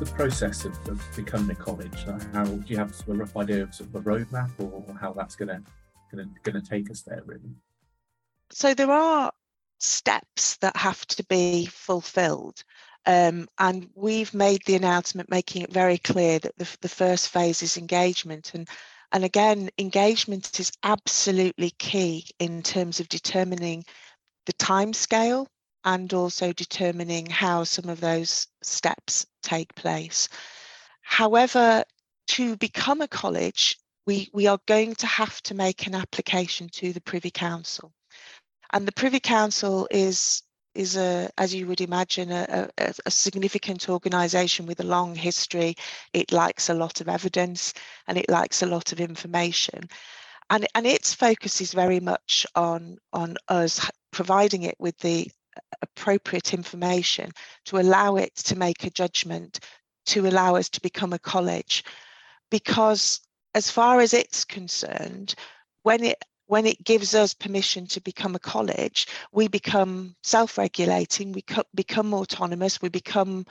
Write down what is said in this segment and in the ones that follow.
the process of, of becoming a college? How do you have sort of a rough idea of sort of a roadmap or how that's going to going to take us there, really? So there are steps that have to be fulfilled. Um, and we've made the announcement making it very clear that the, the first phase is engagement. And, and again, engagement is absolutely key in terms of determining the time scale and also determining how some of those steps take place. However, to become a college, we, we are going to have to make an application to the Privy Council. And the Privy Council is is a, as you would imagine, a, a, a, significant organisation with a long history. It likes a lot of evidence and it likes a lot of information. And, and its focus is very much on, on us providing it with the appropriate information to allow it to make a judgment, to allow us to become a college. Because as far as it's concerned, when it when it gives us permission to become a college, we become self-regulating, we become autonomous, we become,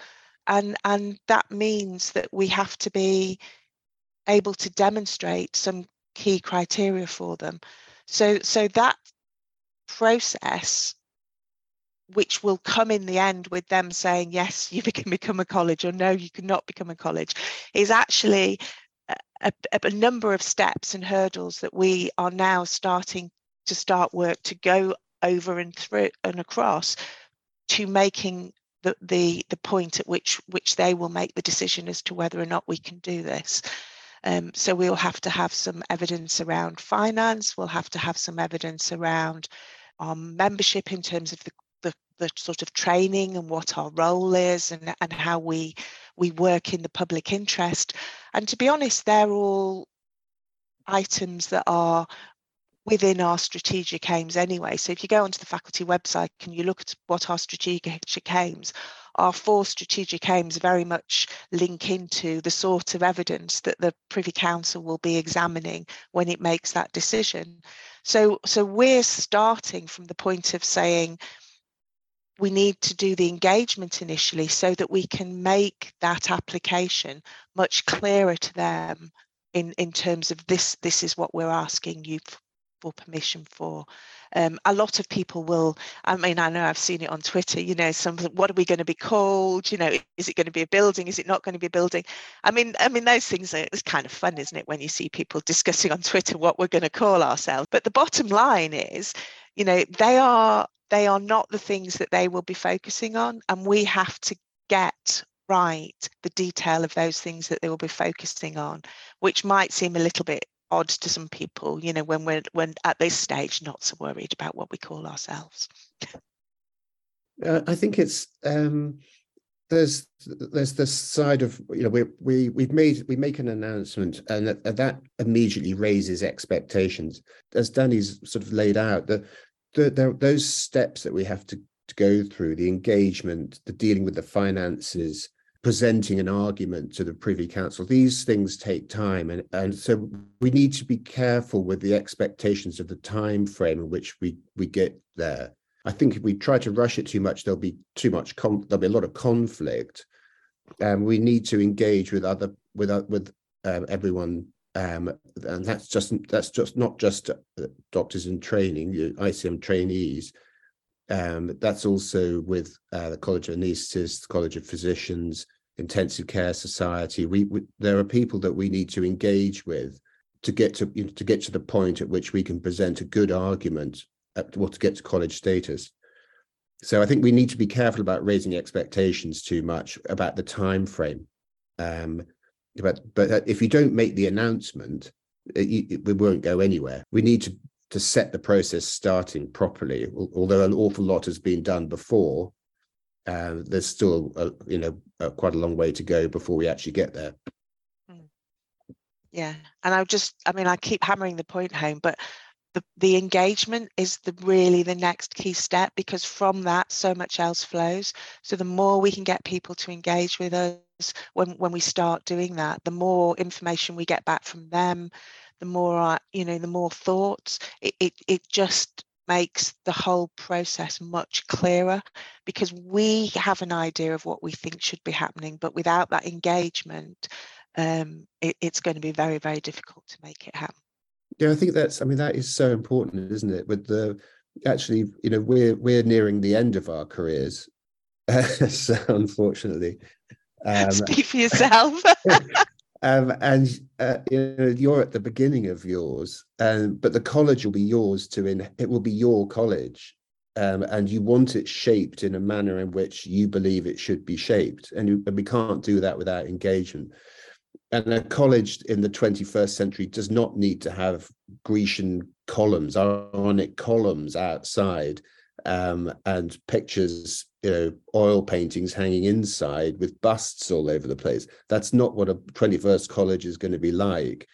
and, and that means that we have to be able to demonstrate some key criteria for them. So, so that process, which will come in the end with them saying, yes, you can become a college or no, you cannot become a college, is actually a, a, number of steps and hurdles that we are now starting to start work to go over and through and across to making the, the, the point at which which they will make the decision as to whether or not we can do this. Um, so we'll have to have some evidence around finance. We'll have to have some evidence around our membership in terms of the, the, the sort of training and what our role is and, and how we we work in the public interest. And to be honest, they're all items that are within our strategic aims anyway. So if you go onto the faculty website and you look at what our strategic aims, our four strategic aims very much link into the sort of evidence that the Privy Council will be examining when it makes that decision. So, so we're starting from the point of saying, we need to do the engagement initially so that we can make that application much clearer to them in, in terms of this, this is what we're asking you for permission for. Um, a lot of people will, I mean, I know I've seen it on Twitter, you know, some, what are we going to be called? You know, is it going to be a building? Is it not going to be a building? I mean, I mean, those things are, it's kind of fun, isn't it? When you see people discussing on Twitter what we're going to call ourselves. But the bottom line is, you know, they are they are not the things that they will be focusing on. And we have to get right the detail of those things that they will be focusing on, which might seem a little bit odd to some people, you know, when we're when at this stage not so worried about what we call ourselves. Uh, I think it's um, there's there's this side of you know we we we've made we make an announcement and that, that immediately raises expectations. As Danny's sort of laid out that the, the, those steps that we have to, to go through the engagement the dealing with the finances presenting an argument to the privy council these things take time. And, and so we need to be careful with the expectations of the time frame in which we we get there i think if we try to rush it too much there'll be too much there'll be a lot of conflict and we need to engage with other with uh, with um, everyone um, and that's just that's just not just uh, doctors in training, ICM trainees. Um, that's also with uh, the College of Anaesthetists, College of Physicians, Intensive Care Society. We, we, there are people that we need to engage with to get to you know, to get to the point at which we can present a good argument at, well, to get to college status. So I think we need to be careful about raising expectations too much about the time frame. Um, but but if you don't make the announcement, it, it, we won't go anywhere. We need to to set the process starting properly. Although an awful lot has been done before, uh, there's still a, you know a, quite a long way to go before we actually get there. Hmm. Yeah, and I just I mean I keep hammering the point home, but the, the engagement is the really the next key step because from that so much else flows so the more we can get people to engage with us when when we start doing that the more information we get back from them the more uh, you know the more thoughts it, it, it just makes the whole process much clearer because we have an idea of what we think should be happening, but without that engagement, um, it, it's going to be very, very difficult to make it happen. Yeah, I think that's. I mean, that is so important, isn't it? With the actually, you know, we're we're nearing the end of our careers, so unfortunately. Um, Speak for yourself. um, and uh, you know, you're at the beginning of yours, um, but the college will be yours to in. It will be your college, um, and you want it shaped in a manner in which you believe it should be shaped, and, you, and we can't do that without engagement and a college in the 21st century does not need to have Grecian columns, Ionic columns outside, um, and pictures, you know, oil paintings hanging inside with busts all over the place. That's not what a 21st college is going to be like.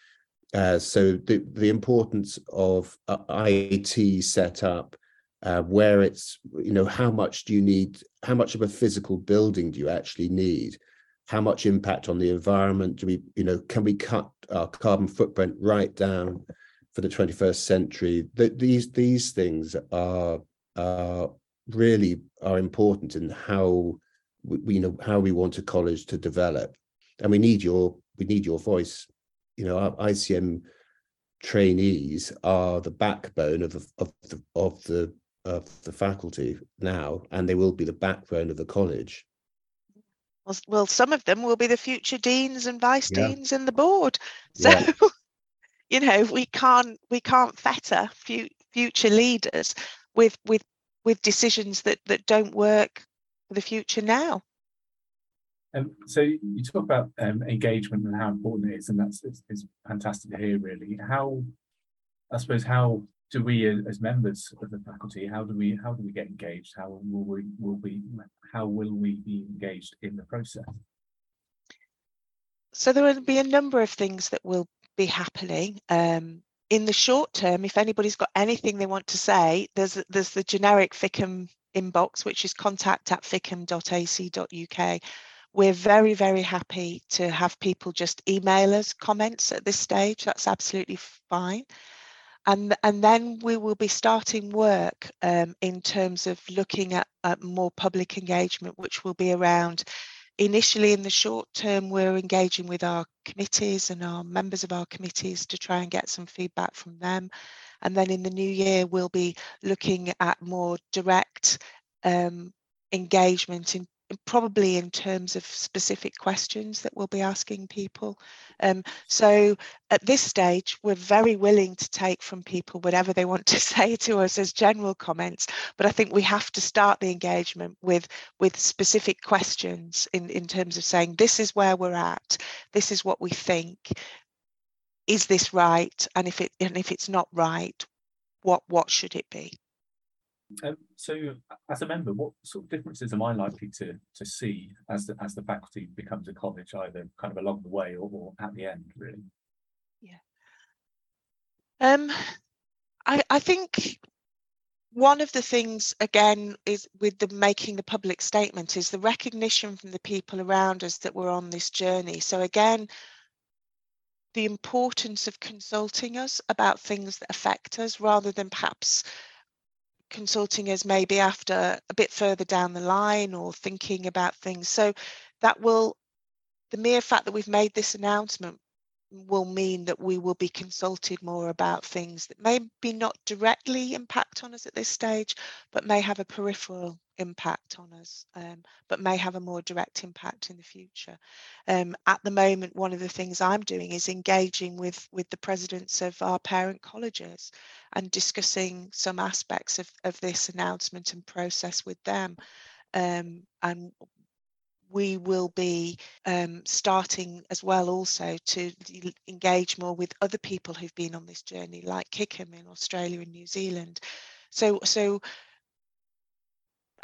Uh, so the the importance of uh, IT setup, uh, where it's you know how much do you need, how much of a physical building do you actually need? How much impact on the environment do we you know can we cut our carbon footprint right down for the 21st century? The, these these things are are really are important in how we you know how we want a college to develop. And we need your we need your voice. You know our icm trainees are the backbone of the of the of the of the faculty now and they will be the backbone of the college well, well, some of them will be the future deans and vice yeah. deans in the board. So, yeah. you know, we can't we can't fetter fu- future leaders with with with decisions that that don't work for the future now. Um, so you talk about um, engagement and how important it is, and that's it's, it's fantastic to hear. Really, how I suppose how do we as members of the faculty how do we how do we get engaged? How will we will we how will we be engaged in the process? So there will be a number of things that will be happening. Um, in the short term if anybody's got anything they want to say there's there's the generic FICM inbox which is contact at ficm.ac.uk we're very very happy to have people just email us comments at this stage. That's absolutely fine and, and then we will be starting work um, in terms of looking at, at more public engagement, which will be around initially in the short term, we're engaging with our committees and our members of our committees to try and get some feedback from them. And then in the new year, we'll be looking at more direct um, engagement in probably in terms of specific questions that we'll be asking people. Um, so at this stage, we're very willing to take from people whatever they want to say to us as general comments, but I think we have to start the engagement with, with specific questions in, in terms of saying, this is where we're at, this is what we think, is this right? And if it and if it's not right, what what should it be? Um, so, as a member, what sort of differences am I likely to to see as the as the faculty becomes a college, either kind of along the way or, or at the end, really? Yeah. Um, I I think one of the things again is with the making the public statement is the recognition from the people around us that we're on this journey. So again, the importance of consulting us about things that affect us rather than perhaps consulting us maybe after a bit further down the line or thinking about things. So that will, the mere fact that we've made this announcement will mean that we will be consulted more about things that may be not directly impact on us at this stage, but may have a peripheral impact on us, um, but may have a more direct impact in the future. Um, at the moment, one of the things I'm doing is engaging with, with the presidents of our parent colleges and discussing some aspects of, of this announcement and process with them. Um, and we will be um, starting as well also to engage more with other people who've been on this journey, like CICM in Australia and New Zealand. So, so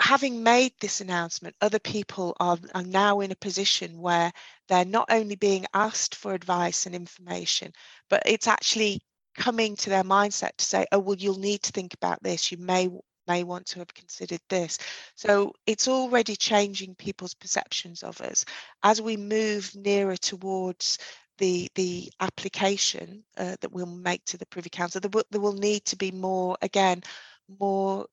having made this announcement, other people are, are now in a position where they're not only being asked for advice and information, but it's actually coming to their mindset to say, oh, well, you'll need to think about this. You may may want to have considered this. So it's already changing people's perceptions of us. As we move nearer towards the, the application uh, that we'll make to the Privy Council, there will, there will need to be more, again, more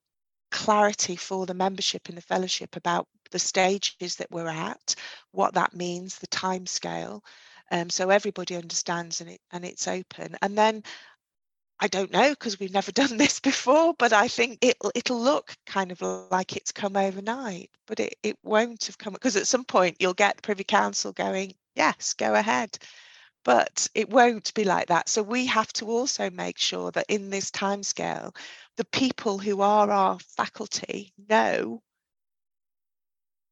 clarity for the membership in the fellowship about the stages that we're at, what that means, the time scale, um, so everybody understands and it and it's open. And then I don't know because we've never done this before, but I think it'll it'll look kind of like it's come overnight, but it, it won't have come because at some point you'll get the Privy Council going, yes, go ahead. But it won't be like that. So we have to also make sure that in this timescale, the people who are our faculty know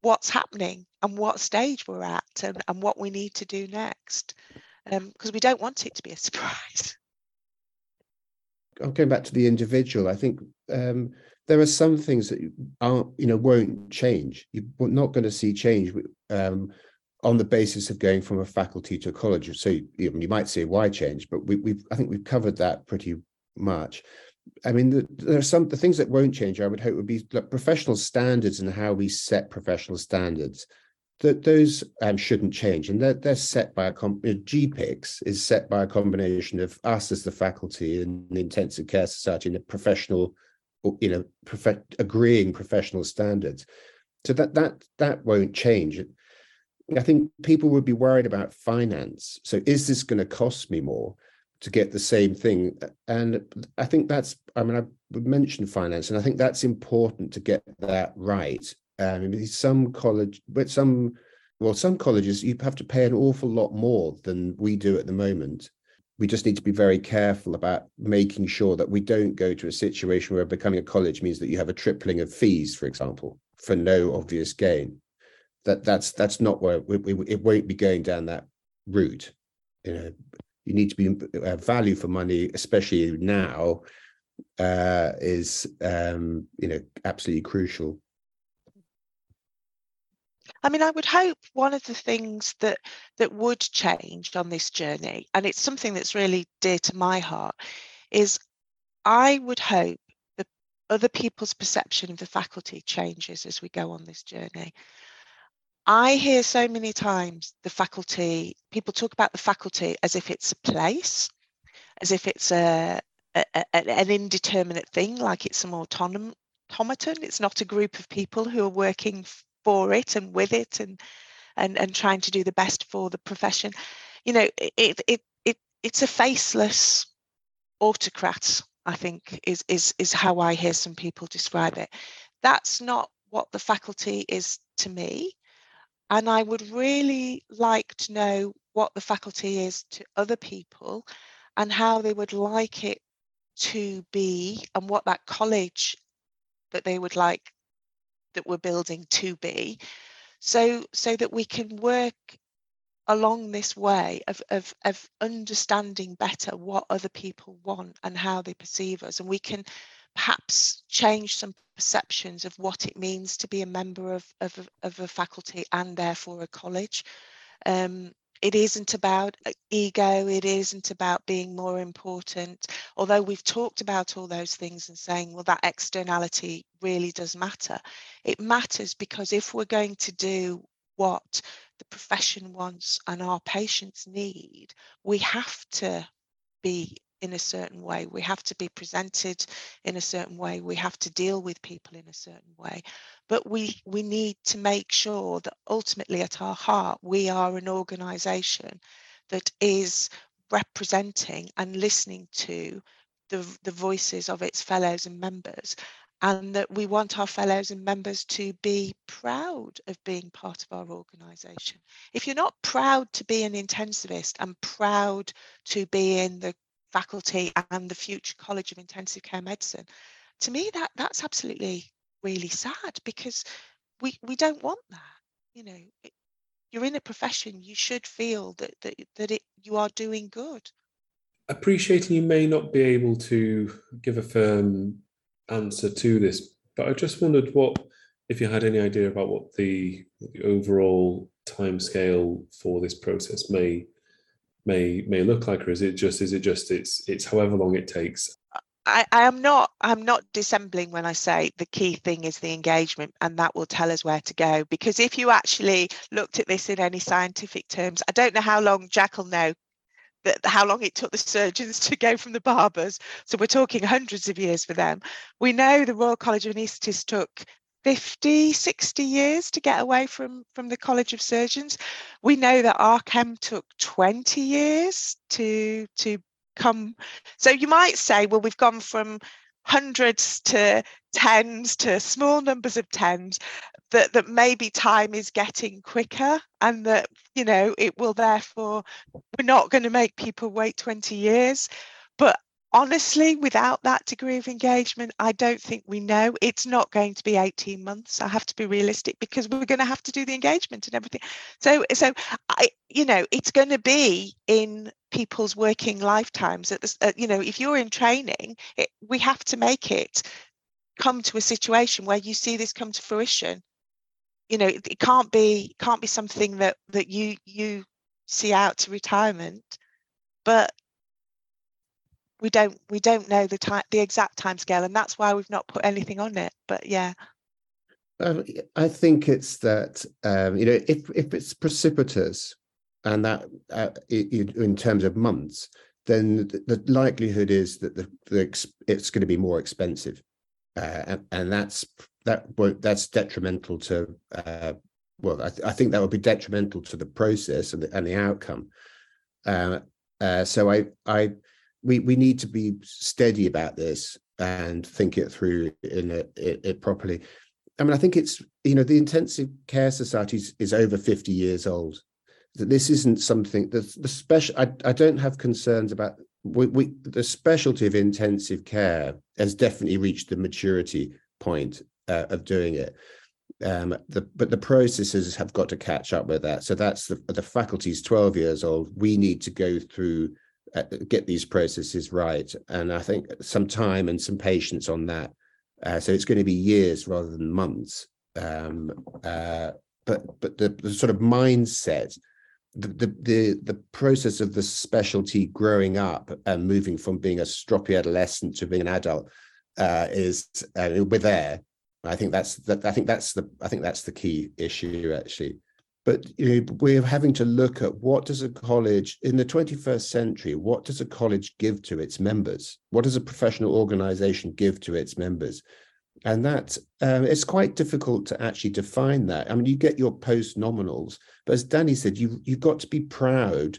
what's happening and what stage we're at and, and what we need to do next because um, we don't want it to be a surprise. I'm going back to the individual. I think um, there are some things that aren't, you know, won't change. You're not going to see change um, on the basis of going from a faculty to a college. So you, you might say why change, but we, have I think we've covered that pretty much. I mean, the, there are some the things that won't change. I would hope would be like professional standards and how we set professional standards. That those um, shouldn't change, and they're they're set by a com- GPICS is set by a combination of us as the faculty and the intensive care society and the professional, you know, prof- agreeing professional standards. So that that that won't change. I think people would be worried about finance. So is this going to cost me more? to get the same thing. And I think that's, I mean, I mentioned finance, and I think that's important to get that right. Um, some college, but some, well, some colleges, you have to pay an awful lot more than we do at the moment. We just need to be very careful about making sure that we don't go to a situation where becoming a college means that you have a tripling of fees, for example, for no obvious gain. That that's that's not where we, we, it won't be going down that route. You know, you need to be uh, value for money, especially now, uh, is um, you know absolutely crucial. I mean, I would hope one of the things that that would change on this journey, and it's something that's really dear to my heart, is I would hope that other people's perception of the faculty changes as we go on this journey. I hear so many times the faculty, people talk about the faculty as if it's a place, as if it's a, a, a an indeterminate thing, like it's some automaton. It's not a group of people who are working for it and with it and and and trying to do the best for the profession. You know, it it it it's a faceless autocrat. I think is is is how I hear some people describe it. That's not what the faculty is to me. And I would really like to know what the faculty is to other people and how they would like it to be and what that college that they would like that we're building to be. So so that we can work along this way of, of, of understanding better what other people want and how they perceive us. And we can perhaps change some perceptions of what it means to be a member of, of, of a faculty and therefore a college. Um, it isn't about uh, ego, it isn't about being more important. Although we've talked about all those things and saying, well, that externality really does matter. It matters because if we're going to do what the profession wants and our patients need, we have to be in a certain way. We have to be presented in a certain way. We have to deal with people in a certain way. But we, we need to make sure that ultimately at our heart, we are an organization that is representing and listening to the, the voices of its fellows and members and that we want our fellows and members to be proud of being part of our organisation. If you're not proud to be an intensivist and proud to be in the faculty and the future College of Intensive Care Medicine. To me, that that's absolutely really sad because we we don't want that. You know, it, you're in a profession, you should feel that that that it you are doing good. Appreciating you may not be able to give a firm answer to this, but I just wondered what if you had any idea about what the, the overall timescale for this process may may may look like or is it just is it just it's it's however long it takes I, I am not I'm not dissembling when I say the key thing is the engagement and that will tell us where to go because if you actually looked at this in any scientific terms I don't know how long Jack will know that how long it took the surgeons to go from the barbers. So we're talking hundreds of years for them. We know the Royal College of Anaesthetists took 50, 60 years to get away from, from the College of Surgeons. We know that RCEM took 20 years to, to come. So you might say, well, we've gone from hundreds to tens to small numbers of tens that that maybe time is getting quicker and that you know it will therefore we're not going to make people wait 20 years but honestly without that degree of engagement i don't think we know. It's not going to be 18 months i have to be realistic because we're going to have to do the engagement and everything. So so i you know it's going to be in people's working lifetimes at this uh, you know if you're in training it, we have to make it come to a situation where you see this come to fruition. You know it, it can't be can't be something that that you you see out to retirement but we don't we don't know the time the exact time scale and that's why we've not put anything on it but yeah um, I think it's that um, you know if if it's precipitous and that uh, in, terms of months, then the, likelihood is that the, the it's going to be more expensive, uh, and, and, that's that that's detrimental to uh, well, I, th I, think that would be detrimental to the process and the, and the outcome. Uh, uh, so I I we we need to be steady about this and think it through in it, it, it properly. I mean, I think it's you know the intensive care society is, is over fifty years old. That this isn't something that the special. I, I don't have concerns about we, we the specialty of intensive care has definitely reached the maturity point uh, of doing it. Um, the, but the processes have got to catch up with that. So that's the the faculty's twelve years old. We need to go through get these processes right. And I think some time and some patience on that. Uh, so it's going to be years rather than months. Um, uh, but but the, the, sort of mindset, the, the the the process of the specialty growing up and moving from being a stroppy adolescent to being an adult uh, is uh, we're there. I think that's that. I think that's the. I think that's the key issue actually but you know, we're having to look at what does a college in the 21st century what does a college give to its members? What does a professional organization give to its members? And that um, it's quite difficult to actually define that. I mean you get your post nominals but as danny said you you've got to be proud.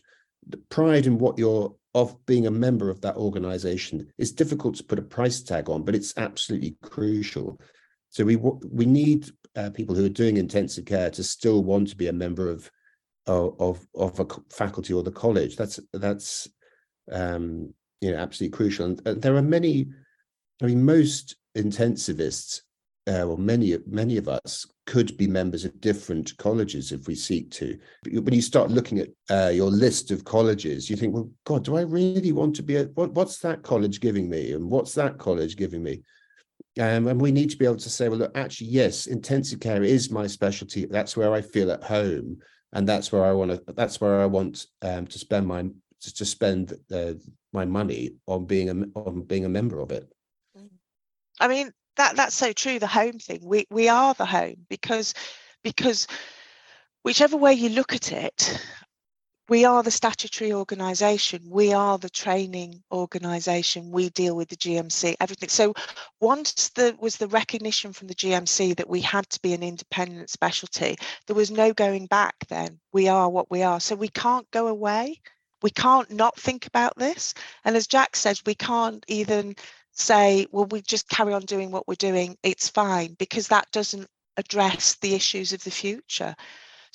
Pride in what you're of being a member of that organization it's difficult to put a price tag on but it's absolutely crucial. So we we need uh, people who are doing intensive care to still want to be a member of of of a faculty or the college. That's that's um, you know absolutely crucial. And there are many. I mean, most intensivists, uh, or many many of us, could be members of different colleges if we seek to. But when you start looking at uh, your list of colleges, you think, well, God, do I really want to be a what, what's that college giving me, and what's that college giving me? Um, and we need to be able to say, well, look, actually, yes, intensive care is my specialty. That's where I feel at home, and that's where I want to. That's where I want um, to spend my to spend uh, my money on being a on being a member of it. I mean that that's so true. The home thing. We we are the home because because whichever way you look at it, we are the statutory organisation, we are the training organisation, we deal with the GMC, everything. So once there was the recognition from the GMC that we had to be an independent specialty, there was no going back then. We are what we are. So we can't go away. We can't not think about this. And as Jack says, we can't even say, well, we just carry on doing what we're doing, it's fine, because that doesn't address the issues of the future.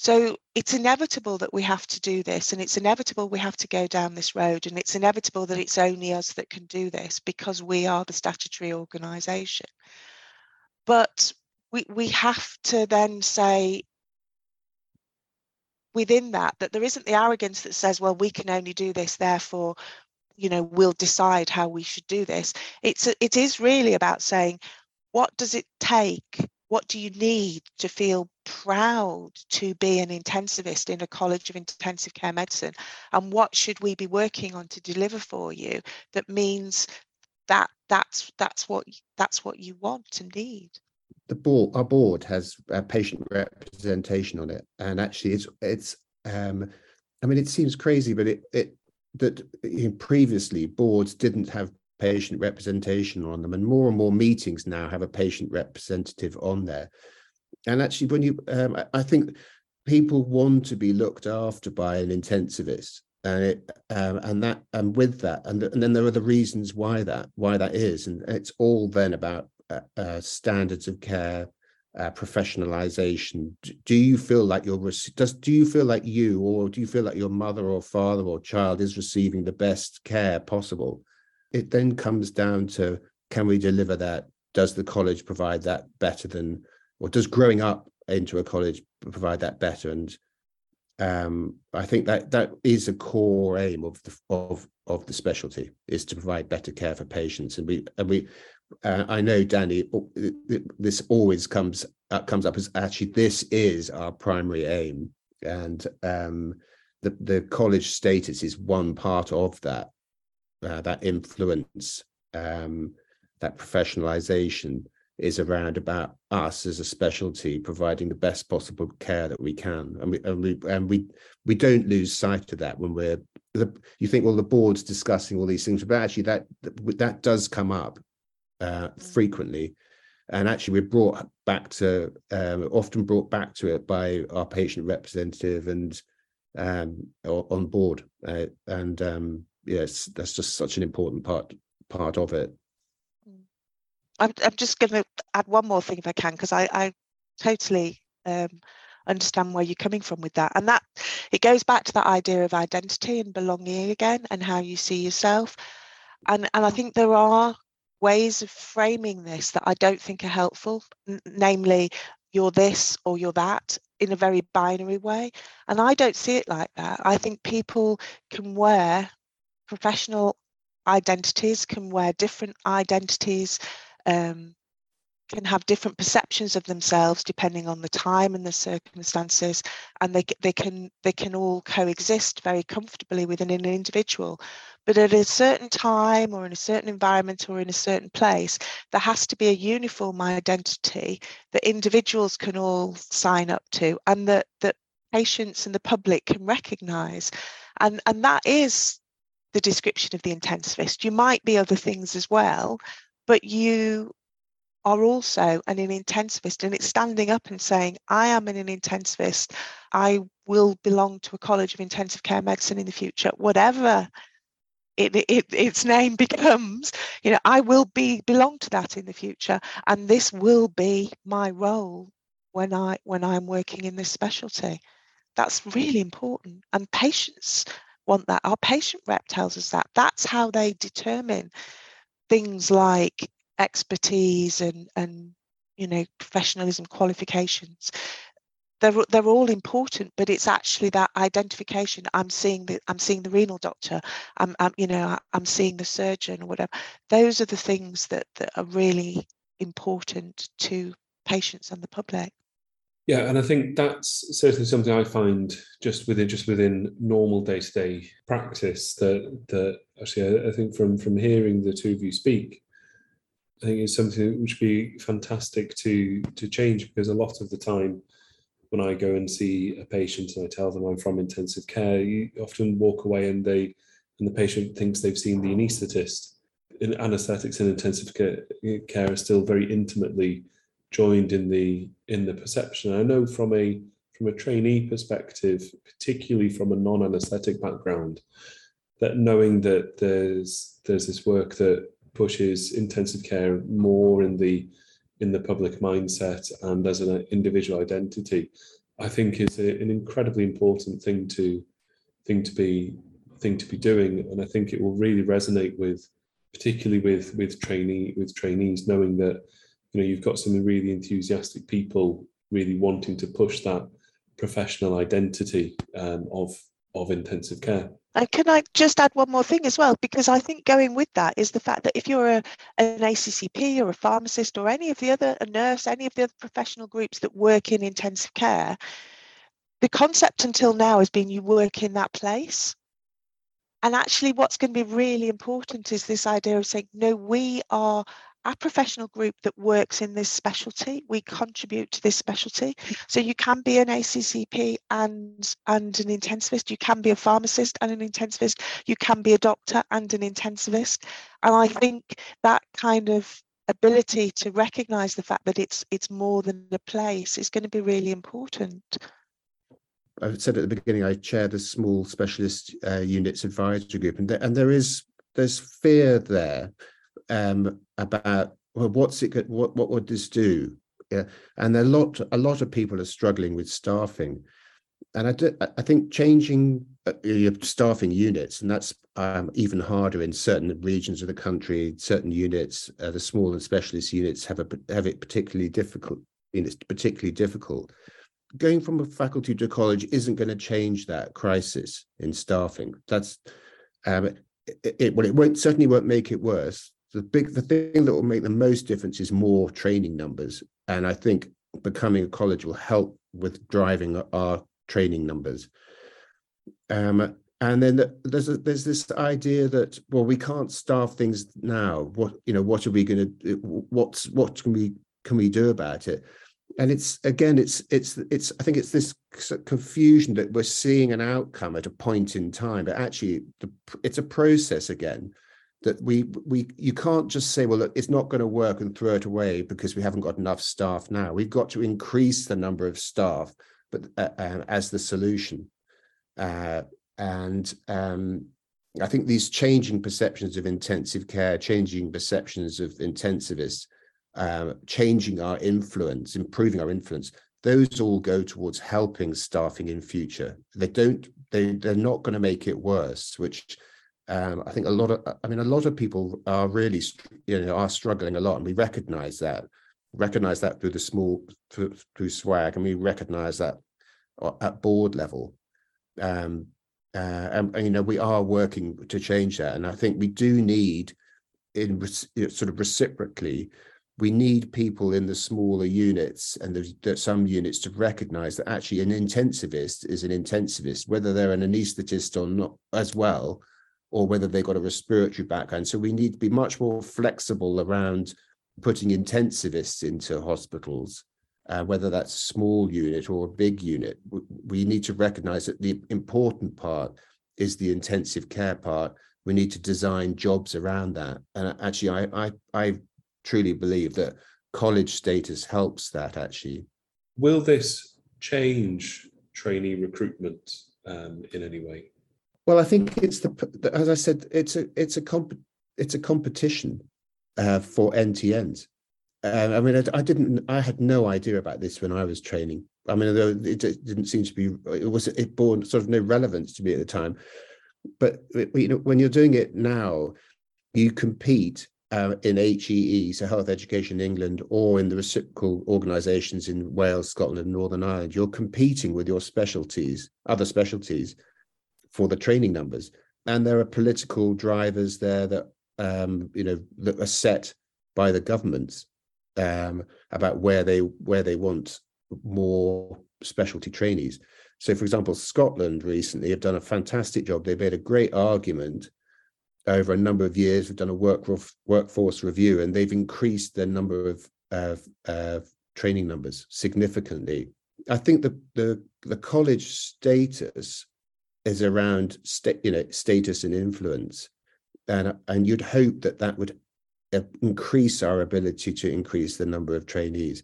So it's inevitable that we have to do this, and it's inevitable we have to go down this road, and it's inevitable that it's only us that can do this because we are the statutory organisation. But we, we have to then say within that that there isn't the arrogance that says, well, we can only do this, therefore, you know, we'll decide how we should do this. It's it is really about saying, what does it take what do you need to feel proud to be an intensivist in a college of intensive care medicine? And what should we be working on to deliver for you that means that that's that's what that's what you want and need? The board, our board has a patient representation on it, and actually, it's it's. Um, I mean, it seems crazy, but it it that previously boards didn't have patient representation on them, and more and more meetings now have a patient representative on there. And actually, when you, um, I think people want to be looked after by an intensivist, and it, um, and that, and with that, and, and then there are the reasons why that, why that is, and it's all then about uh, uh, standards of care, uh, professionalization. Do you feel like you're does do you feel like you or do you feel like your mother or father or child is receiving the best care possible? It then comes down to can we deliver that? Does the college provide that better than, or does growing up into a college provide that better? And um, I think that that is a core aim of the of of the specialty is to provide better care for patients. And we and we, uh, I know Danny, this always comes uh, comes up as actually this is our primary aim, and um, the the college status is one part of that uh, that influence, um, that professionalization is around about us as a specialty providing the best possible care that we can, and we and we and we we don't lose sight of that when we're. The, you think well the board's discussing all these things, but actually that that does come up uh, mm. frequently, and actually we're brought back to um, often brought back to it by our patient representative and um, on board, uh, and um, yes, that's just such an important part part of it. I'm, I'm just going to add one more thing if I can, because I, I totally um, understand where you're coming from with that. And that it goes back to that idea of identity and belonging again and how you see yourself. And, and I think there are ways of framing this that I don't think are helpful, N- namely, you're this or you're that in a very binary way. And I don't see it like that. I think people can wear professional identities can wear different identities, um, can have different perceptions of themselves depending on the time and the circumstances, and they they can they can all coexist very comfortably within an individual. But at a certain time or in a certain environment or in a certain place, there has to be a uniform identity that individuals can all sign up to and that that patients and the public can recognize. And, and that is the description of the intensivist. You might be other things as well, but you are also an, an intensivist and it's standing up and saying, I am an, an intensivist. I will belong to a college of intensive care medicine in the future, whatever it, it, its name becomes, you know, I will be belong to that in the future. And this will be my role when I when I'm working in this specialty. That's really important. And patients want that. Our patient rep tells us that. That's how they determine things like expertise and, and you know, professionalism qualifications. They're, they're all important, but it's actually that identification. I'm seeing the I'm seeing the renal doctor. I'm, I'm you know I'm seeing the surgeon or whatever. Those are the things that, that are really important to patients and the public. Yeah, and I think that's certainly something I find just within just within normal day to day practice. That that actually, I, think from from hearing the two of you speak, I think it's something which would be fantastic to to change because a lot of the time, when I go and see a patient and I tell them I'm from intensive care, you often walk away and they and the patient thinks they've seen the anaesthetist. Anaesthetics and intensive care, care are still very intimately joined in the in the perception. I know from a from a trainee perspective, particularly from a non-anesthetic background, that knowing that there's there's this work that pushes intensive care more in the in the public mindset and as an individual identity, I think is a, an incredibly important thing to thing to be thing to be doing, and I think it will really resonate with particularly with with trainee with trainees knowing that you know you've got some really enthusiastic people really wanting to push that professional identity um, of of intensive care. And can I just add one more thing as well? Because I think going with that is the fact that if you're a, an ACCP or a pharmacist or any of the other, a nurse, any of the other professional groups that work in intensive care, the concept until now has been you work in that place. And actually, what's going to be really important is this idea of saying, no, we are our professional group that works in this specialty. We mm. contribute to this specialty. Mm. So you can be an ACCP and and an intensivist. You can be a pharmacist and an intensivist. You can be a doctor and an intensivist. And I mm. think that kind of ability to recognise the fact that it's it's more than a place is going to be really important. I said at the beginning, I chair the small specialist uh, units advisory group, and there, and there is there's fear there um, about well, what's it what what would this do? Yeah, and a lot a lot of people are struggling with staffing, and I do, I think changing uh, your staffing units, and that's um, even harder in certain regions of the country. Certain units, uh, the small and specialist units, have a have it particularly difficult. It's particularly difficult. Going from a faculty to a college isn't going to change that crisis in staffing. That's um, it, it, well, it won't certainly won't make it worse the big the thing that will make the most difference is more training numbers. And i think becoming a college will help with driving our training numbers. Um, and then there's a, there's this idea that well we can't staff things now. What you know what are we going to what's what can we can we do about it? And it's again it's it's it's i think it's this confusion that we're seeing an outcome at a point in time but actually the, it's a process again that we we you can't just say well look, it's not going to work and throw it away because we haven't got enough staff now. We've got to increase the number of staff but uh, uh, as the solution. Uh, and um, i think these changing perceptions of intensive care changing perceptions of intensivists uh, changing our influence improving our influence those all go towards helping staffing in future. They don't they they're not going to make it worse which um, I think a lot of, I mean, a lot of people are really, you know, are struggling a lot, and we recognise that, recognise that through the small, through, through swag, and we recognise that at board level. Um, uh, and, and, you know, we are working to change that, and I think we do need, in sort of reciprocally, we need people in the smaller units and there's some units to recognize that actually an intensivist is an intensivist, whether they're an anesthetist or not as well or whether they've got a respiratory background. So we need to be much more flexible around putting intensivists into hospitals, uh, whether that's a small unit or a big unit. We need to recognize that the important part is the intensive care part. We need to design jobs around that. And actually, I, I, I truly believe that college status helps that actually. Will this change trainee recruitment um, in any way? Well, I think it's the as I said, it's a it's a comp it's a competition uh, for NTNs. Uh, I mean, I, I, didn't, I had no idea about this when I was training. I mean, it didn't seem to be, it was, it bore sort of no relevance to me at the time. But you know, when you're doing it now, you compete uh, in HEE, so Health Education England, or in the reciprocal organisations in Wales, Scotland, and Northern Ireland. You're competing with your specialties, other specialties, for the training numbers. And there are political drivers there that um, you know that are set by the governments um, about where they where they want more specialty trainees. So, for example, Scotland recently have done a fantastic job. They've made a great argument over a number of years. We've done a work, workforce review, and they've increased the number of, of, of training numbers significantly. I think the the the college status is around you know status and influence. And and you'd hope that that would uh, increase our ability to increase the number of trainees.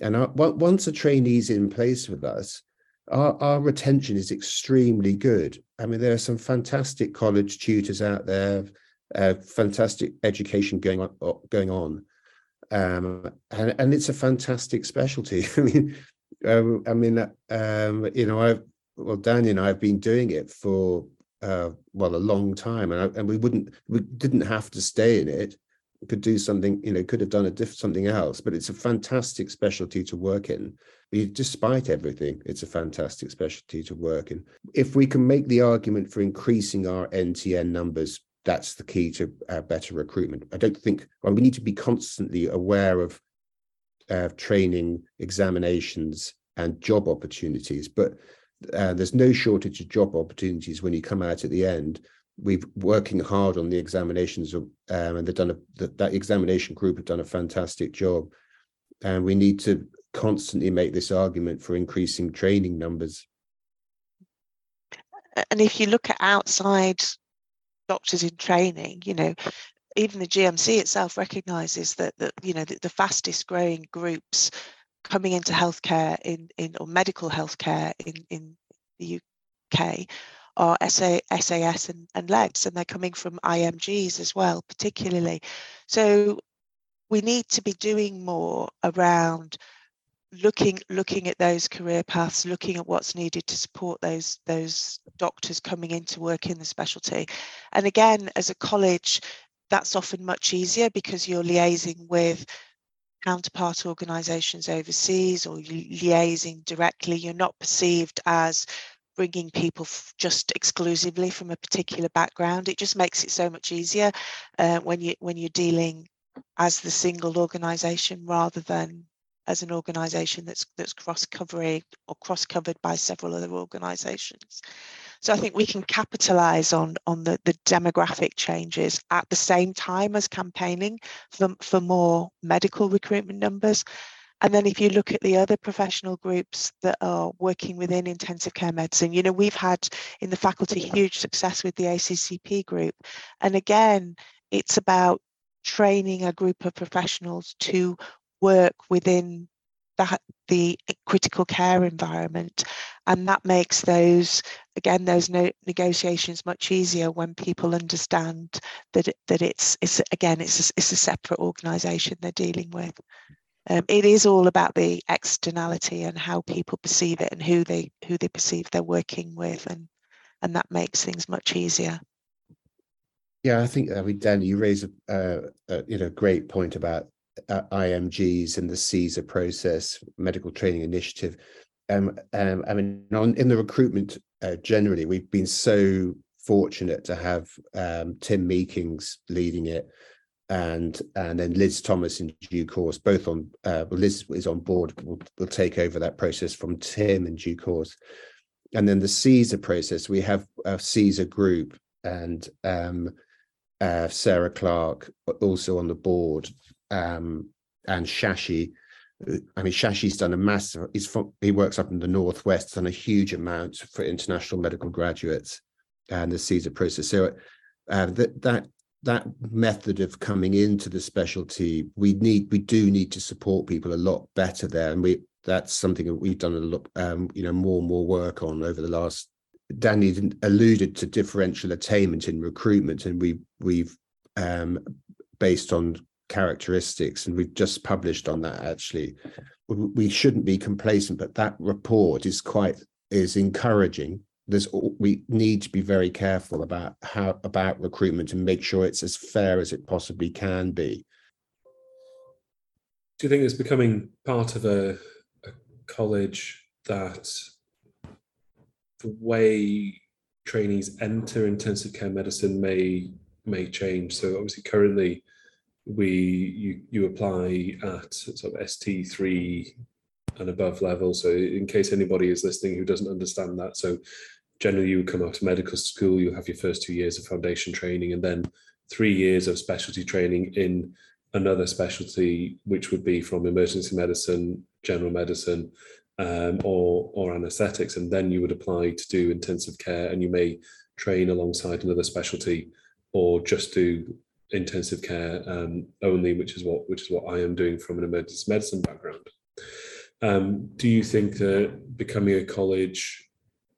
And our, once a trainee's in place with us our, our retention is extremely good. I mean there are some fantastic college tutors out there uh, fantastic education going on going on. Um, and, and it's a fantastic specialty. I mean um, i mean um, you know i've well, Danny and I have been doing it for uh, well a long time, and I, and we wouldn't we didn't have to stay in it. We could do something, you know, could have done a diff something else. But it's a fantastic specialty to work in. despite everything, it's a fantastic specialty to work in. If we can make the argument for increasing our NTN numbers, that's the key to uh, better recruitment. I don't think well, we need to be constantly aware of uh, training, examinations, and job opportunities, but uh, there's no shortage of job opportunities when you come out at the end. we've working hard on the examinations, um, and they've done a that, that examination group have done a fantastic job, and we need to constantly make this argument for increasing training numbers. And if you look at outside doctors in training, you know, even the GMC itself recognises that that you know the, the fastest growing groups coming into healthcare in in or medical healthcare in in the UK are SA, SAS and, and LEDs, and they're coming from IMGs as well, particularly. So we need to be doing more around looking looking at those career paths looking at what's needed to support those those doctors coming in to work in the specialty and again as a college that's often much easier because you're liaising with counterpart organizations overseas or liaising directly you're not perceived as bringing people just exclusively from a particular background it just makes it so much easier uh, when you when you're dealing as the single organization rather than as an organisation that's that's cross covering or cross covered by several other organisations. So I think we can capitalise on on the, the demographic changes at the same time as campaigning for, for more medical recruitment numbers. And then if you look at the other professional groups that are working within intensive care medicine, you know, we've had in the faculty huge success with the ACCP group. And again, it's about training a group of professionals to work within that the critical care environment. And that makes those again those no, negotiations much easier when people understand that it, that it's it's again it's a, it's a separate organization they're dealing with. Um, it is all about the externality and how people perceive it and who they who they perceive they're working with and and that makes things much easier. Yeah i think i mean dan you raise a, uh, a you know great point about IMGs and the CESR process, medical training initiative. Um, um, I mean, on, in the recruitment uh, generally, we've been so fortunate to have um, Tim Meekings leading it, and and then Liz Thomas in due course. Both on uh, Liz is on board. Will will take over that process from Tim in due course, and then the CESR process. We have a CESR group and um, uh, Sarah Clark also on the board um, and Shashi. I mean, Shashi's done a massive. He's from, he works up in the northwest, done a huge amount for international medical graduates and the CESR process. So uh, that that that method of coming into the specialty, we need we do need to support people a lot better there, and we that's something that we've done a lot, um, you know, more and more work on over the last. Danny alluded to differential attainment in recruitment, and we we've um, based on characteristics, and we've just published on that actually. We shouldn't be complacent, but that report is quite is encouraging. There's we need to be very careful about how about recruitment and make sure it's as fair as it possibly can be. Do you think it's becoming part of a, a college that the way trainees enter intensive care medicine may may change? So obviously currently we you you apply at sort of ST3 and above level. So in case anybody is listening who doesn't understand that, so generally you come out of medical school, you have your first two years of foundation training, and then three years of specialty training in another specialty, which would be from emergency medicine, general medicine, um, or or anaesthetics, and then you would apply to do intensive care, and you may train alongside another specialty, or just do intensive care um, only, which is what which is what I am doing from an emergency medicine background. Um, do you think that becoming a college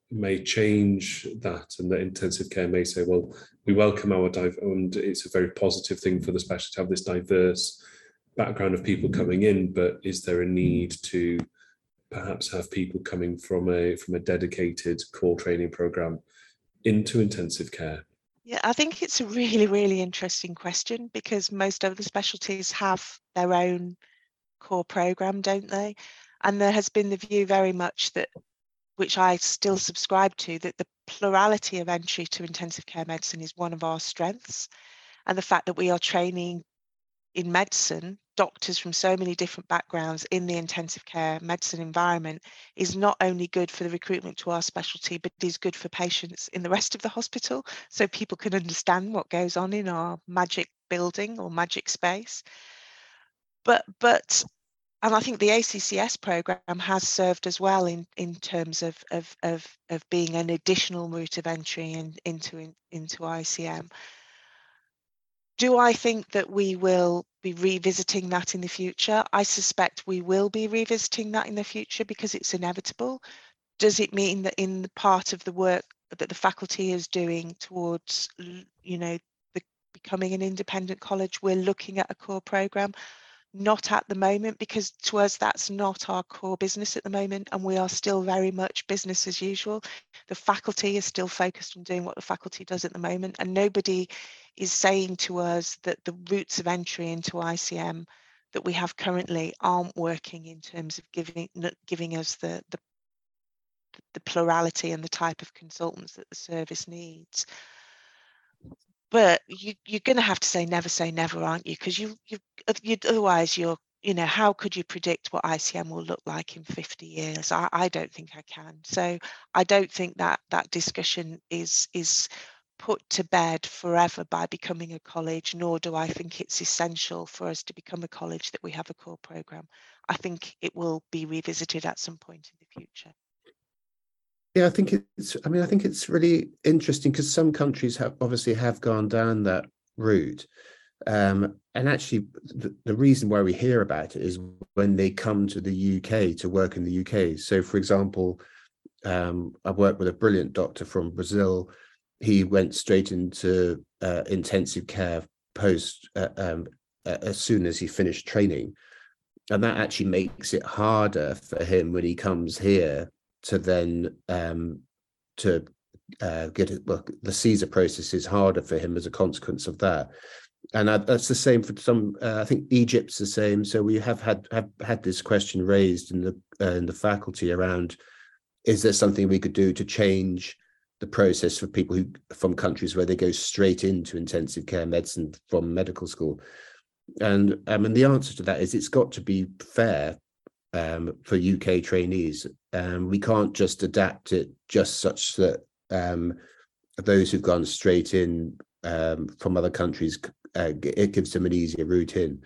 may change that, and that intensive care may say, well, we welcome our dive, and it's a very positive thing for the specialist to have this diverse background of people coming in, but is there a need to perhaps have people coming from a from a dedicated core training program into intensive care yeah, I think it's a really, really interesting question because most other specialties have their own core program, don't they? And there has been the view very much that, which I still subscribe to, that the plurality of entry to intensive care medicine is one of our strengths. And the fact that we are training in medicine doctors from so many different backgrounds in the intensive care medicine environment is not only good for the recruitment to our specialty, but is good for patients in the rest of the hospital so people can understand what goes on in our magic building or magic space. But but and I think the ACCS program has served as well in, in terms of, of, of, of being an additional route of entry in, into, in, into ICM. Do I think that we will be revisiting that in the future? I suspect we will be revisiting that in the future because it's inevitable. Does it mean that in the part of the work that the faculty is doing towards, you know, the, becoming an independent college, we're looking at a core program? Not at the moment because to us that's not our core business at the moment and we are still very much business as usual. The faculty is still focused on doing what the faculty does at the moment and nobody is saying to us that the routes of entry into ICM that we have currently aren't working in terms of giving giving us the the, the plurality and the type of consultants that the service needs but you, you're going to have to say never say never, aren't you? Because you, you, you, otherwise you're, you know, how could you predict what ICM will look like in 50 years? I, I don't think I can. So I don't think that that discussion is is put to bed forever by becoming a college, nor do I think it's essential for us to become a college that we have a core program. I think it will be revisited at some point in the future. Yeah, I think it's. I mean, I think it's really interesting because some countries have obviously have gone down that route, um, and actually, the, the, reason why we hear about it is when they come to the UK to work in the UK. So, for example, um, I worked with a brilliant doctor from Brazil. He went straight into uh, intensive care post uh, um, uh, as soon as he finished training, and that actually makes it harder for him when he comes here to then um, to uh, get it. Well, the CESR process is harder for him as a consequence of that, and uh, that's the same for some. Uh, I think Egypt's the same. So we have had have had this question raised in the uh, in the faculty around: is there something we could do to change? the process for people who from countries where they go straight into intensive care medicine from medical school and um, and the answer to that is it's got to be fair um, for UK trainees. Um, we can't just adapt it just such that um, those who've gone straight in um, from other countries, uh, it gives them an easier route in.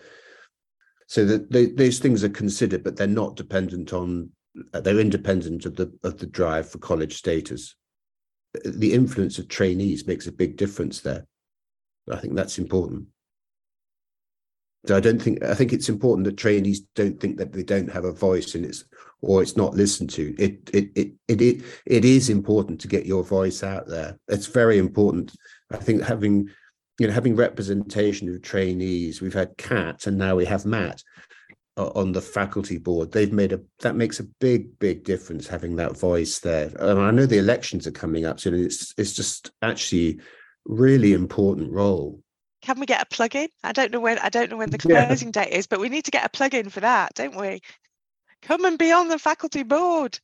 So that those things are considered, but they're not dependent on. Uh, they're independent of the of the drive for college status. The influence of trainees makes a big difference there. I think that's important. I don't think I think it's important that trainees don't think that they don't have a voice and it's or it's not listened to. It it it it it, it is important to get your voice out there. It's very important. I think having you know having representation of trainees. We've had Kat and now we have Matt uh, on the faculty board. They've made a that makes a big big difference having that voice there. And I know the elections are coming up, so it's it's just actually really important role can we get a plug-in? I don't know when I don't know when the closing yeah. date is, but we need to get a plug-in for that, don't we? Come and be on the faculty board.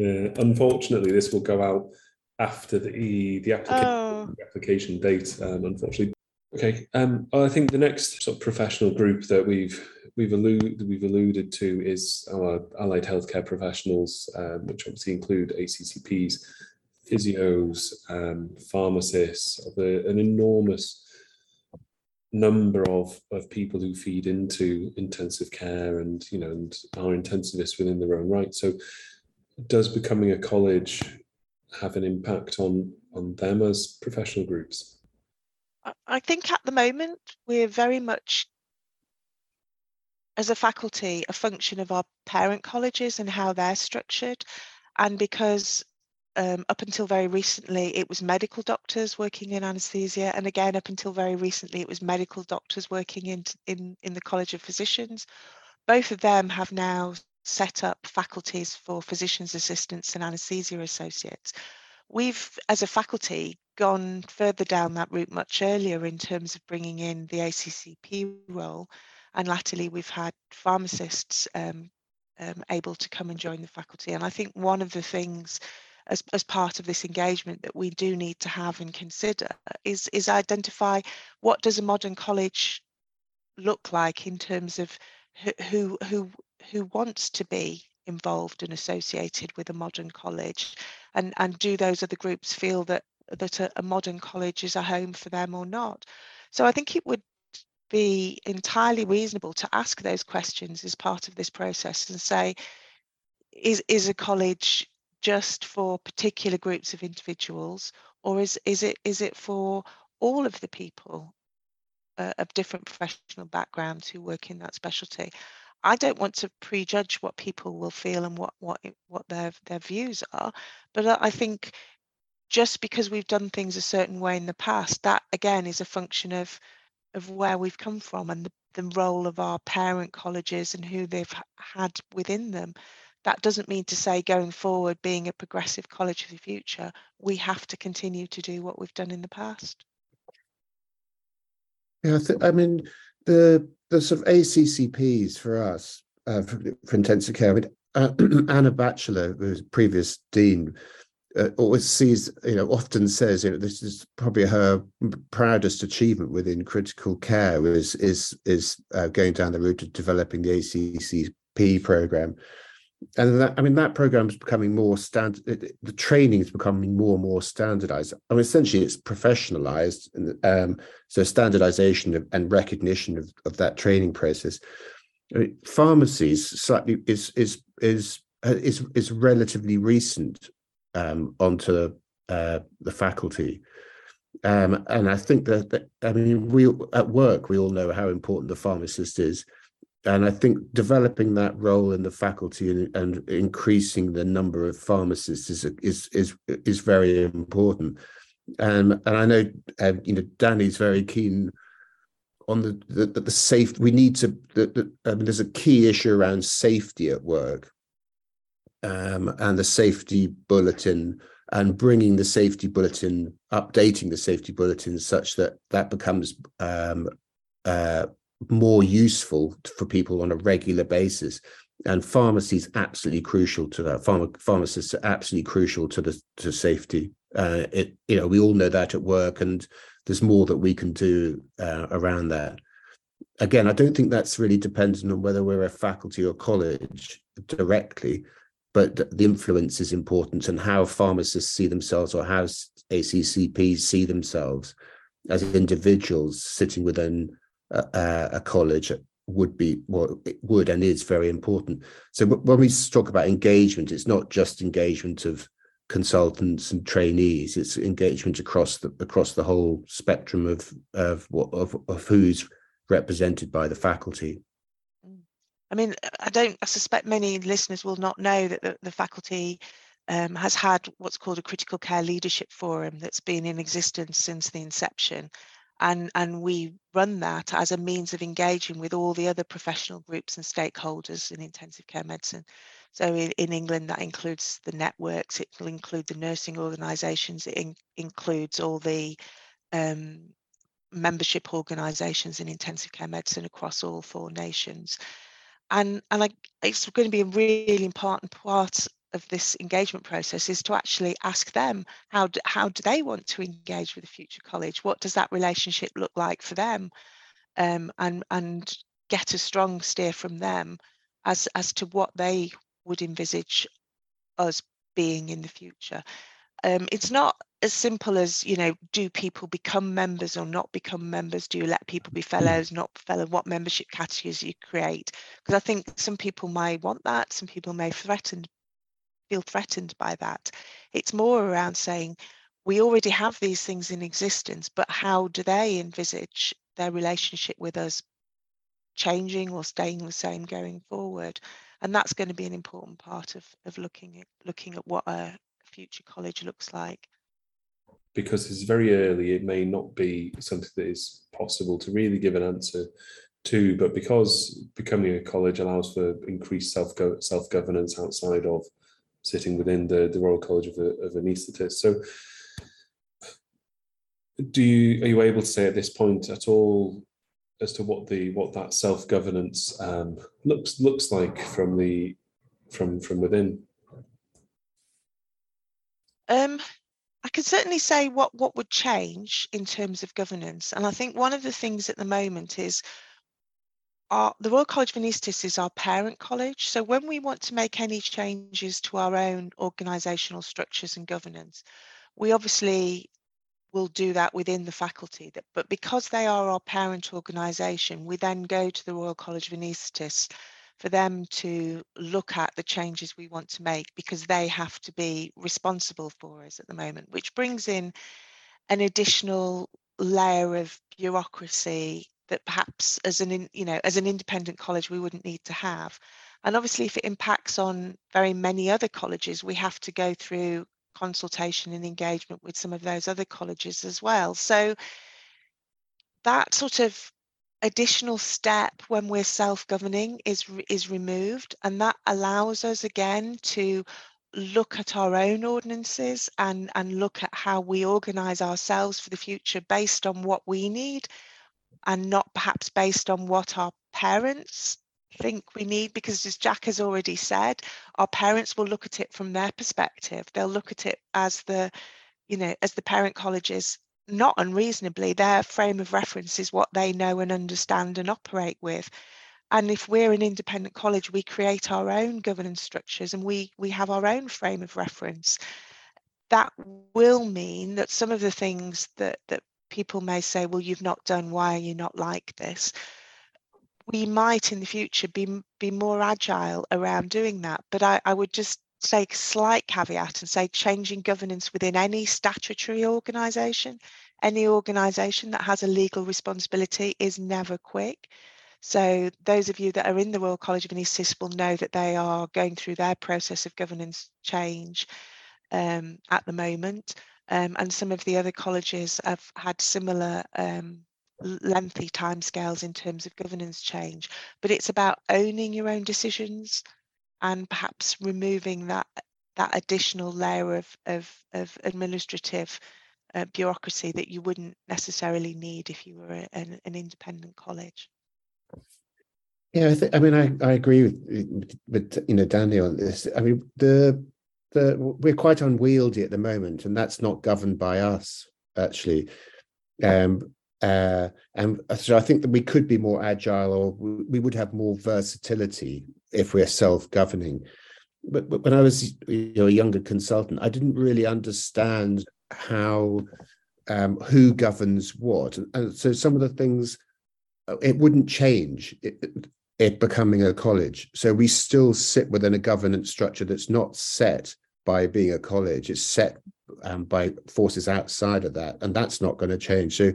Uh, unfortunately, this will go out after the the application, oh. application date. Um, unfortunately, okay. Um, I think the next sort of professional group that we've we've alluded we've alluded to is our allied healthcare professionals, um, which obviously include ACCPs, physios, um, pharmacists, of an enormous number of of people who feed into intensive care and you know and are intensivists within their own right. So does becoming a college have an impact on on them as professional groups? I think at the moment we're very much as a faculty a function of our parent colleges and how they're structured. And because um, up until very recently, it was medical doctors working in anaesthesia, and again, up until very recently, it was medical doctors working in, in, in the College of Physicians. Both of them have now set up faculties for physicians assistants and anaesthesia associates. We've, as a faculty, gone further down that route much earlier in terms of bringing in the ACCP role, and latterly we've had pharmacists um, um, able to come and join the faculty. And I think one of the things as, as part of this engagement that we do need to have and consider is, is identify what does a modern college look like in terms of who who who wants to be involved and associated with a modern college? And and do those other groups feel that that a, a modern college is a home for them or not? So i think it would be entirely reasonable to ask those questions as part of this process and say is is a college just for particular groups of individuals or is is it is it for all of the people uh, of different professional backgrounds who work in that specialty I don't want to prejudge what people will feel and what what what their their views are, but I think just because we've done things a certain way in the past, that again is a function of of where we've come from and the, the role of our parent colleges and who they've had within them. That doesn't mean to say going forward, being a progressive college of the future, we have to continue to do what we've done in the past. Yeah, I, th- I mean, the the sort of ACCPs for us uh, for, for, intensive care. I mean, uh, Anna Batchelor, who's previous dean, uh, always sees, you know, often says, you know, this is probably her proudest achievement within critical care is is is uh, going down the route of developing the ACCP program and that, I mean that program is becoming more standard. The training is becoming more and more standardized. I mean, essentially, it's professionalized, um, so standardization and recognition of, of that training process. I mean, pharmacies slightly is is is is is relatively recent um, onto uh, the faculty. Um, and I think that, that I mean we at work we all know how important the pharmacist is and I think developing that role in the faculty and, and increasing the number of pharmacists is is is is very important. Um, and I know uh, you know Danny's very keen on the the, the safe. We need to. The, the, I mean, there's a key issue around safety at work, um, and the safety bulletin and bringing the safety bulletin, updating the safety bulletin such that that becomes um, uh, more useful for people on a regular basis. And pharmacy is absolutely crucial to that. Pharma, pharmacists are absolutely crucial to the to safety. Uh, it you know we all know that at work, and there's more that we can do uh, around that. Again, I don't think that's really dependent on whether we're a faculty or college directly, but the influence is important and how pharmacists see themselves or how ACCPs see themselves as individuals sitting within a, a college would be well it would and is very important. So when we talk about engagement it's not just engagement of consultants and trainees it's engagement across the across the whole spectrum of of of, of who's represented by the faculty. I mean i don't i suspect many listeners will not know that the, the faculty um, has had what's called a critical care leadership forum that's been in existence since the inception and, and we run that as a means of engaging with all the other professional groups and stakeholders in intensive care medicine. So in, in England, that includes the networks, it will include the nursing organisations, it in, includes all the um, membership organisations in intensive care medicine across all four nations. And, and I, it's going to be a really important part of this engagement process is to actually ask them how do, how do they want to engage with the future college? What does that relationship look like for them? Um, and and get a strong steer from them as as to what they would envisage us being in the future. Um, it's not as simple as you know do people become members or not become members? Do you let people be fellows not fellow? What membership categories you create? Because i think some people might want that some people may threaten feel threatened by that. It's more around saying, we already have these things in existence, but how do they envisage their relationship with us changing or staying the same going forward? And that's going to be an important part of, of looking at looking at what a future college looks like. Because it's very early, it may not be something that is possible to really give an answer to, but because becoming a college allows for increased self self governance outside of sitting within the, the Royal College of, of Anaesthetists. So do you are you able to say at this point at all as to what the what that self governance um, looks looks like from the from from within? Um, I can certainly say what what would change in terms of governance, and I think one of the things at the moment is our, the Royal College of Anaesthetists is our parent college. So when we want to make any changes to our own organisational structures and governance, we obviously will do that within the faculty. But because they are our parent organisation, we then go to the Royal College of Anaesthetists for them to look at the changes we want to make because they have to be responsible for us at the moment, which brings in an additional layer of bureaucracy that perhaps as an you know as an independent college we wouldn't need to have. And obviously if it impacts on very many other colleges we have to go through consultation and engagement with some of those other colleges as well. So that sort of additional step when we're self-governing is is removed and that allows us again to look at our own ordinances and and look at how we organize ourselves for the future based on what we need and not perhaps based on what our parents think we need because as jack has already said our parents will look at it from their perspective. They'll look at it as the you know as the parent colleges not unreasonably their frame of reference is what they know and understand and operate with. And if we're an independent college we create our own governance structures and we we have our own frame of reference. That will mean that some of the things that that people may say, well, you've not done, why are you not like this? We might in the future be, be more agile around doing that. But I, I would just take a slight caveat and say changing governance within any statutory organisation, any organisation that has a legal responsibility is never quick. So those of you that are in the Royal College of Anaesthetists will know that they are going through their process of governance change um, at the moment um, and some of the other colleges have had similar um, lengthy timescales in terms of governance change. But it's about owning your own decisions and perhaps removing that that additional layer of of, of administrative uh, bureaucracy that you wouldn't necessarily need if you were an, an independent college. Yeah, I, think, I mean, I, I agree with, with you know Danny on this. I mean, the we're quite unwieldy at the moment, and that's not governed by us actually. Um, uh, and so I think that we could be more agile, or we would have more versatility if we're self-governing. But, but when I was you know, a younger consultant, I didn't really understand how um, who governs what, and so some of the things uh, it wouldn't change. It, it becoming a college. So we still sit within a governance structure that's not set by being a college. It's set um, by forces outside of that, and that's not going to change. So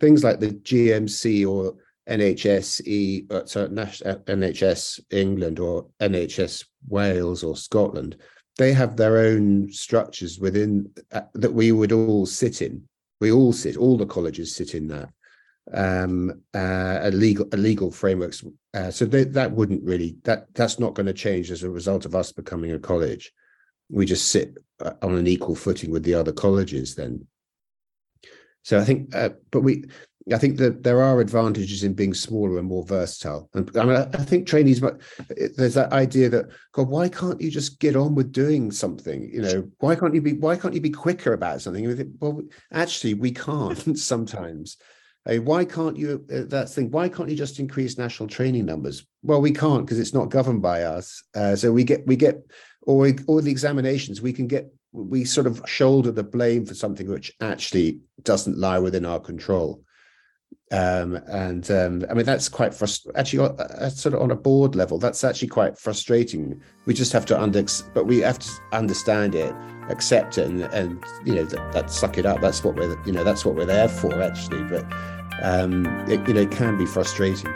things like the GMC or NHSE, uh, so NHS England or NHS Wales or Scotland, they have their own structures within uh, that we would all sit in. We all sit, all the colleges sit in that um uh a legal a legal frameworks uh, so they, that wouldn't really that that's not going to change as a result of us becoming a college we just sit uh, on an equal footing with the other colleges then. So i think uh, but we i think that there are advantages in being smaller and more versatile. And i mean i think trainees but there's that idea that god why can't you just get on with doing something? You know why can't you be why can't you be quicker about something? Well actually we can't sometimes. Why can't you uh, that thing why can't you just increase national training numbers? Well we can't because it's not governed by us uh, so we get we get or or the examinations we can get we sort of shoulder the blame for something which actually doesn't lie within our control um, and um, I mean that's quite frustrating. Actually, uh, uh, sort of on a board level, that's actually quite frustrating. We just have to under, but we have to understand it, accept it, and, and you know that, that, suck it up. That's what we're you know that's what we're there for actually. But um, it, you know it can be frustrating.